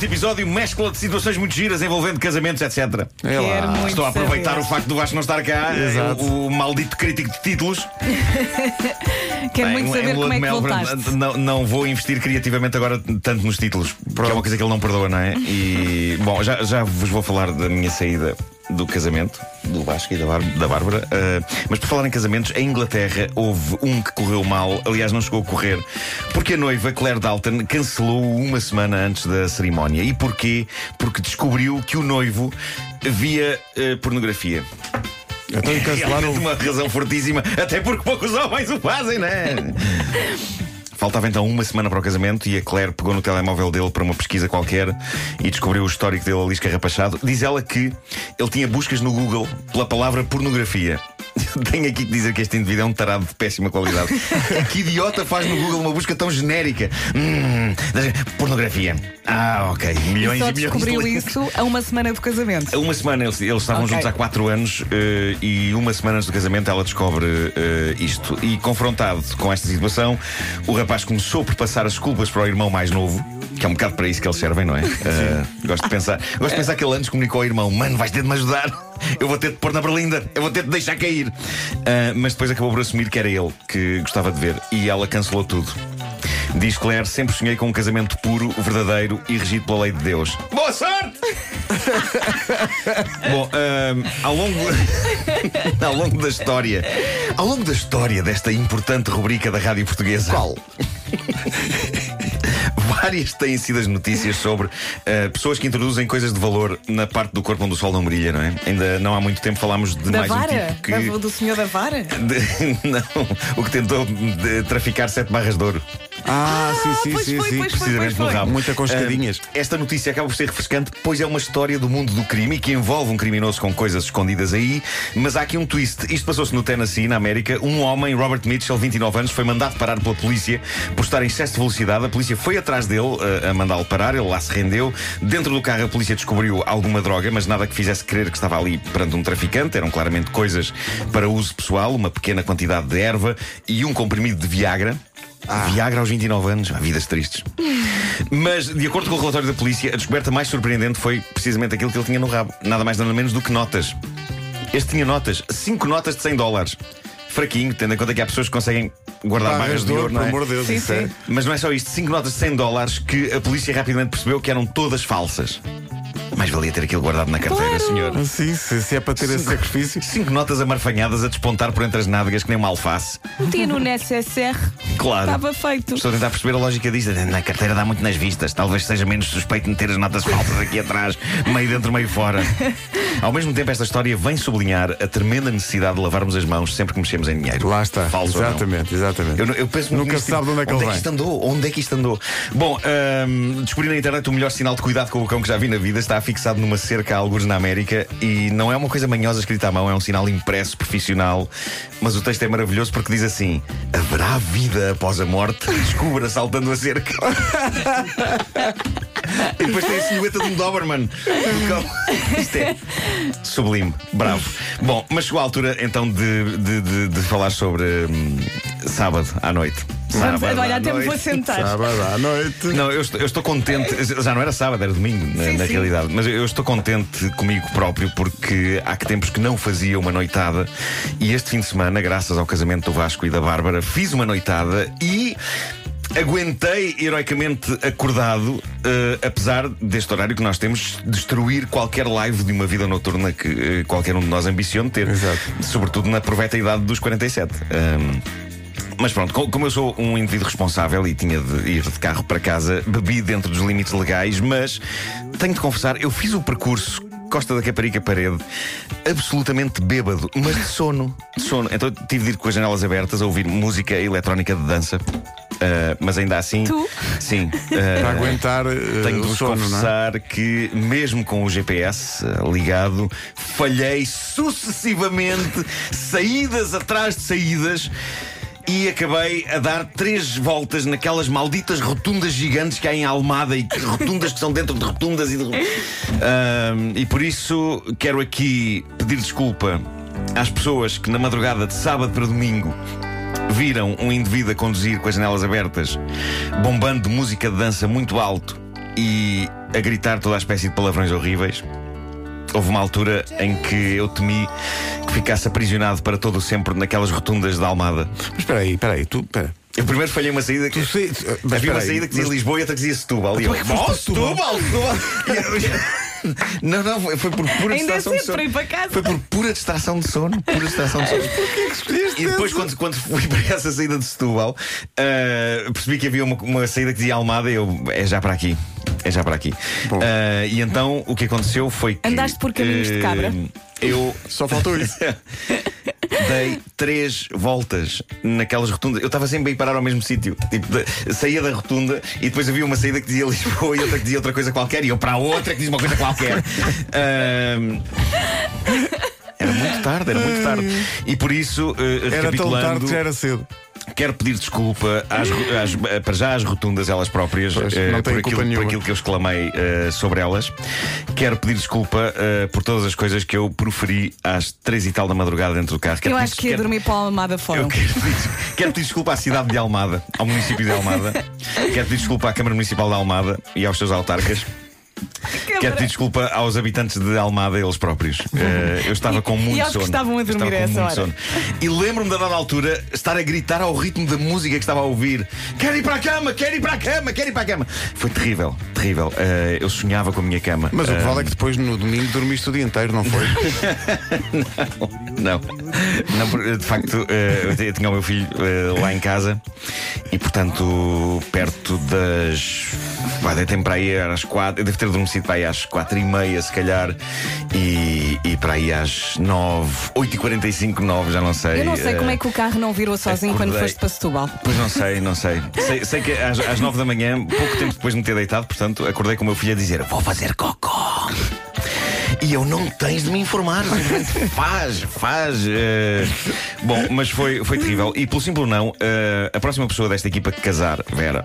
este episódio mescla de situações muito giras envolvendo casamentos, etc. É lá. Estou a aproveitar saber. o facto do Vasco não estar cá, Exato. o, o maldito crítico de títulos. Quero Em- muito saber como é que mel, voltaste. Não, não vou investir criativamente agora tanto nos títulos, porque é uma coisa que ele não perdoa, não é? E, bom, já, já vos vou falar da minha saída do casamento, do Vasco e da, Bár- da Bárbara. Ah, mas por falar em casamentos, em Inglaterra houve um que correu mal, aliás, não chegou a correr, porque a noiva, Claire Dalton, cancelou uma semana antes da cerimónia. E porquê? Porque descobriu que o noivo via ah, pornografia. Então cancelaram. Realmente uma razão fortíssima, até porque poucos homens o fazem, não é? Faltava então uma semana para o casamento e a Claire pegou no telemóvel dele para uma pesquisa qualquer e descobriu o histórico dele ali escarrapachado. Diz ela que ele tinha buscas no Google pela palavra pornografia. Tenho aqui que dizer que este indivíduo é um tarado de péssima qualidade. que idiota faz no Google uma busca tão genérica? Hum, pornografia. Ah, ok. Milhões Só e milhões de descobriu links. isso a uma semana do casamento. Uma semana, eles, eles estavam Ok. juntos há quatro anos eh, e uma semana antes do casamento ela descobre eh, isto. E confrontado com esta situação, o rapaz começou por passar as culpas para o irmão mais novo, que é um bocado para isso que eles servem, não é? Eh, gosto, de pensar, gosto de pensar que ele antes comunicou ao irmão: Mano, vais ter de me ajudar. Eu vou ter de pôr na berlinda, eu vou ter de deixar cair. Ah, mas depois acabou por assumir que era ele que gostava de ver e ela cancelou tudo. Diz Claire: Sempre sonhei com um casamento puro, verdadeiro e regido pela lei de Deus. Boa sorte! Bom, ahm, ao longo ao longo da história, ao longo da história desta importante rubrica da rádio portuguesa, qual? Várias têm sido as notícias sobre ah, pessoas que introduzem coisas de valor na parte do corpo onde o sol não brilha, não é? Ainda não há muito tempo falámos de Da mais um vara? tipo que. Da- do senhor da vara? de- não, o que tentou traficar sete barras de ouro. Ah, sim, sim, pois sim, foi, sim. pois foi, precisamente pois no foi. rabo. Muito aconchegadinhas. Ah, esta notícia acaba por ser refrescante, pois é uma história do mundo do crime e que envolve um criminoso com coisas escondidas aí. Mas há aqui um twist. Isto passou-se no Tennessee, na América. Um homem, Robert Mitchell, 29 anos, foi mandado parar pela polícia por estar em excesso de velocidade. A polícia foi atrás dele ah, a mandá-lo parar. Ele lá se rendeu. Dentro do carro, a polícia descobriu alguma droga, mas nada que fizesse crer que estava ali perante um traficante. Eram claramente coisas para uso pessoal, uma pequena quantidade de erva e um comprimido de Viagra. Viagra aos 29 anos, há vidas tristes. Mas, de acordo com o relatório da polícia, a descoberta mais surpreendente foi precisamente aquilo que ele tinha no rabo. Nada mais nada menos do que notas. Este tinha notas, 5 notas de 100 dólares. Fraquinho, tendo em conta que há pessoas que conseguem guardar barras de ouro, não é? amor de Deus. Sim, isso é- sim. Mas não é só isto, 5 notas de 100 dólares que a polícia rapidamente percebeu que eram todas falsas. Mais valia ter aquilo guardado na carteira, Claro. senhor. Sim, se, se é para ter esse sacrifício. Cinco notas amarfanhadas a despontar por entre as nádegas que nem uma alface. Metia no NSSR. Claro. Estava feito. Estou a tentar perceber a lógica disto. Na carteira dá muito nas vistas. Talvez seja menos suspeito meter as notas falsas aqui atrás, meio dentro, meio fora. Ao mesmo tempo, esta história vem sublinhar a tremenda necessidade de lavarmos as mãos sempre que mexemos em dinheiro. Lá está. Falso exatamente, exatamente. Eu, eu penso Nunca se sabe de onde é que onde ele é que isto andou? Onde é que isto andou? Bom, ahm, descobri na internet o melhor sinal de cuidado com o cão que já vi na vida. Está fixado numa cerca a algures na América e não é uma coisa manhosa escrita à mão, é um sinal impresso profissional. Mas o texto é maravilhoso porque diz assim: Haverá vida após a morte? Descubra saltando a cerca. Depois tem a silhueta de um Doberman. Isto é sublime, bravo. Bom, mas chegou a altura então de, de, de- de falar sobre hum, sábado à noite. Vamos, Sábado olha, à até me vou noite. sentar. Sábado à noite. Não, eu estou, eu estou contente. Já não era sábado, era domingo, na, Sim, na sim. realidade. Mas eu estou contente comigo próprio porque há que tempos que não fazia uma noitada. E este fim de semana, graças ao casamento do Vasco e da Bárbara, fiz uma noitada e. Aguentei heroicamente acordado, eh, apesar deste horário que nós temos, destruir qualquer live de uma vida noturna que eh, qualquer um de nós ambicione ter. Exato. Sobretudo na proveta idade dos 47. Ahm, mas pronto, co- como eu sou um indivíduo responsável e tinha de ir de carro para casa, bebi dentro dos limites legais, mas tenho de confessar, eu fiz o percurso Costa da Caparica Parede, absolutamente bêbado, mas de sono. De sono. Então tive de ir com as janelas abertas a ouvir música eletrónica de dança. Ah, mas ainda assim. Tu? Sim. Para ah, aguentar eh, tenho de vos sono, é? confessar que, mesmo com o GPS ligado, falhei sucessivamente, saídas atrás de saídas. E acabei a dar três voltas naquelas malditas rotundas gigantes que há em Almada e que- rotundas que são dentro de rotundas e de. Ahm, e por isso quero aqui pedir desculpa às pessoas que na madrugada de sábado para domingo viram um indivíduo a conduzir com as janelas abertas, bombando música de dança muito alto e a gritar toda a espécie de palavrões horríveis. Houve uma altura em que eu temi que ficasse aprisionado para todo o sempre naquelas rotundas da Almada. Mas espera aí, espera aí, tu. Espera. Eu primeiro falhei uma saída que. Tu sei- mas Havia uma aí, saída que dizia mas- Lisboa e outra que dizia Setúbal. E eu, é que foste "Oh, para Setúbal?" Setúbal, Não, não, foi, foi por pura Ainda é distração de sono. para casa. Foi por pura distração de sono. Pura distração de sono. Porquê que escolheste E depois, quando, quando fui para essa saída de Setúbal, ah, percebi que havia uma, uma saída que dizia Almada e eu, é já para aqui. É já para aqui. Ah, e então o que aconteceu foi que. Andaste por caminhos de cabra? Eu Só faltou isso. dei três voltas naquelas rotundas. Eu estava sempre a ir parar ao mesmo sítio. Tipo, de- saía da rotunda e depois havia uma saída que dizia Lisboa e outra que dizia outra coisa qualquer, e eu para a outra que dizia uma coisa qualquer. Ahm, Era muito tarde, era muito tarde. E por isso, eh, Era tão tarde que já era cedo. Quero pedir desculpa às, às- para já às rotundas, elas próprias, Pois, eh, não por, aquilo, por aquilo que eu exclamei eh, sobre elas. Quero pedir desculpa eh, por todas as coisas que eu proferi às três e tal da madrugada dentro do carro. Quero Eu acho que ia quero- dormir para a Almada fora. eu quero pedir, quero pedir desculpa à cidade de Almada, ao município de Almada. Quero pedir desculpa à Câmara Municipal de Almada e aos seus autarcas. Quero pedir desculpa aos habitantes de Almada, eles próprios. Eh, eu estava com muito e aos que sono. estavam a dormir a com essa muito hora. sono. E lembro-me da dada altura estar a gritar ao ritmo da música que estava a ouvir: Quero ir para a cama, quero ir para a cama, quero ir para a cama. Foi terrível, terrível. Eh, eu sonhava com a minha cama. Mas o que Eh, vale é que depois no domingo dormiste o dia inteiro, não foi? Não, não por- de facto, eh, eu tinha o meu filho eh, lá em casa e, portanto, perto das. Vai, deitei-me para aí às quatro. Eu devo ter adormecido para aí às quatro e meia, se calhar, e, e para aí às nove, oito e quarenta e cinco, nove, já não sei. Eu não sei eh, como é que o carro não virou sozinho quando acordei. foste para Setúbal. Pois não sei, não sei. Sei, sei que às, às nove da manhã, pouco tempo depois de me ter deitado, portanto, acordei com o meu filho a dizer: Vou fazer cocó. E eu não tens de me informar, faz, faz. eh. Bom, mas foi, foi terrível. E pelo simples não, eh, a próxima pessoa desta equipa que casar, Vera,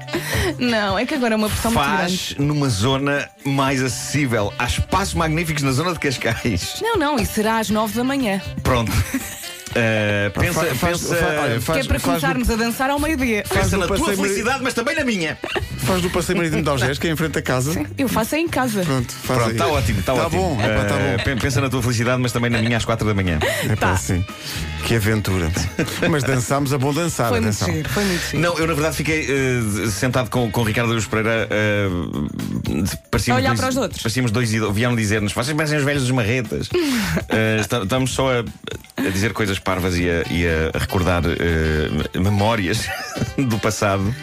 Não, é que agora é uma pressão muito grande. faz numa zona mais acessível. Há espaços magníficos na zona de Cascais. Não, não, e será às nove da manhã. Pronto. Eh, pensa, Fa- faz- pensa, fa- olha, que é faz- para faz começarmos a dançar ao meio-dia. pensa na tua felicidade, mas também na minha. Faz do passeio marítimo de Algés, que é em frente a casa. Eu faço aí em casa. Pronto, faz Pronto, aí. está ótimo, está Tá ótimo. bom, é pá, tá Eh, bom. pen- Pensa na tua felicidade, mas também na minha às quatro da manhã. É pá, Tá. sim. Que aventura. Mas dançámos a bom dançar, Foi muito giro, foi muito giro. Não, eu na verdade fiquei eh, sentado com, com o Ricardo Aruz Pereira. parecíamos A olhar dois, para os outros. Parecíamos dois ido- vieram dizer-nos: vocês parecem os velhos dos marretas. Está- estamos só a, a dizer coisas parvas e a, e a recordar memórias do passado.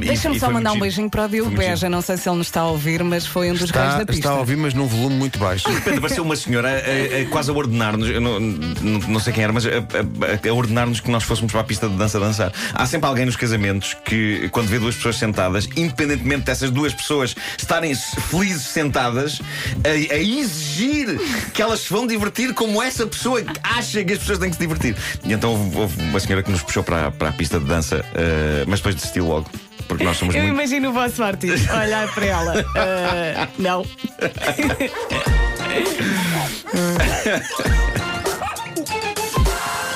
Deixa-me e só mandar um beijinho para o Diogo Beja. Não sei se ele nos está a ouvir, mas foi um dos reis Está, da pista. está a ouvir, mas num volume muito baixo. De repente apareceu uma senhora a, a- quase a ordenar-nos, não, não, não sei quem era, mas a, a- a ordenar-nos que nós fosséssos para a pista de dança dançar. Há sempre alguém nos casamentos que, quando vê duas pessoas sentadas, independentemente dessas duas pessoas estarem felizes sentadas, a, a exigir que elas se vão divertir como essa pessoa acha que as pessoas têm que se divertir. E então houve, houve uma senhora que nos puxou para, a- para a pista de dança, eh, mas depois desistiu logo. Porque nós somos Eu muito. imagino o vosso artista olhar para ela. Ah, não.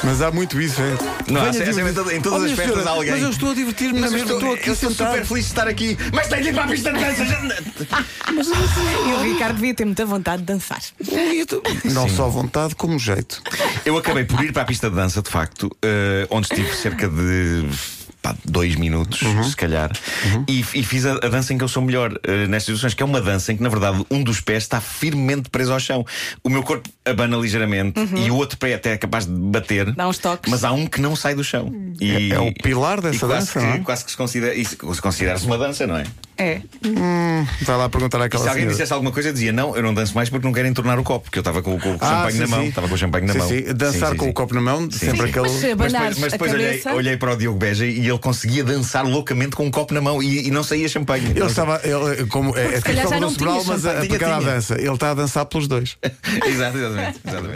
Mas há muito isso, é. Não, há Venha em todas- em todas Oh, as festas senhora, há alguém. Mas eu estou a divertir-me na Mas eu mesma. estou, aqui eu estou sentado. super feliz de estar aqui, mas tenho de ir para a pista de dança. E o Ricardo devia ter muita vontade de dançar. Não só vontade como jeito. Eu acabei por ir para a pista de dança, de facto, eh, onde estive cerca de. Pá, dois minutos, se calhar, e, e fiz a, a dança em que eu sou melhor eh, nestas situações, que é uma dança em que, na verdade, um dos pés está firmemente preso ao chão. O meu corpo abana ligeiramente e o outro pé até é capaz de bater, Dá uns toques. mas há um que não sai do chão. E, É- é o pilar e dessa quase dança, que, não é? Quase que se considera. Isso se considera-se uma dança, não é? É. Vai lá perguntar àquela se alguém senhora. dissesse alguma coisa, eu dizia: Não, eu não danço mais porque não quero entornar o copo, porque eu estava com, com o Ah, champanhe sim, na mão. sim. Estava com o champanhe na Sim, mão. sim. Dançar Sim, sim, com sim. o copo na mão, sempre Mas aquele. se Mas mas a depois olhei, olhei para o Diogo Beja e ele conseguia dançar loucamente com um copo na mão e, e não saía champanhe. Ele estava, ele, como é, é calhar tipo Sobral, tinha mas a, a Tinha, tinha. dança. Ele está a dançar pelos dois. Exato, exatamente, exatamente.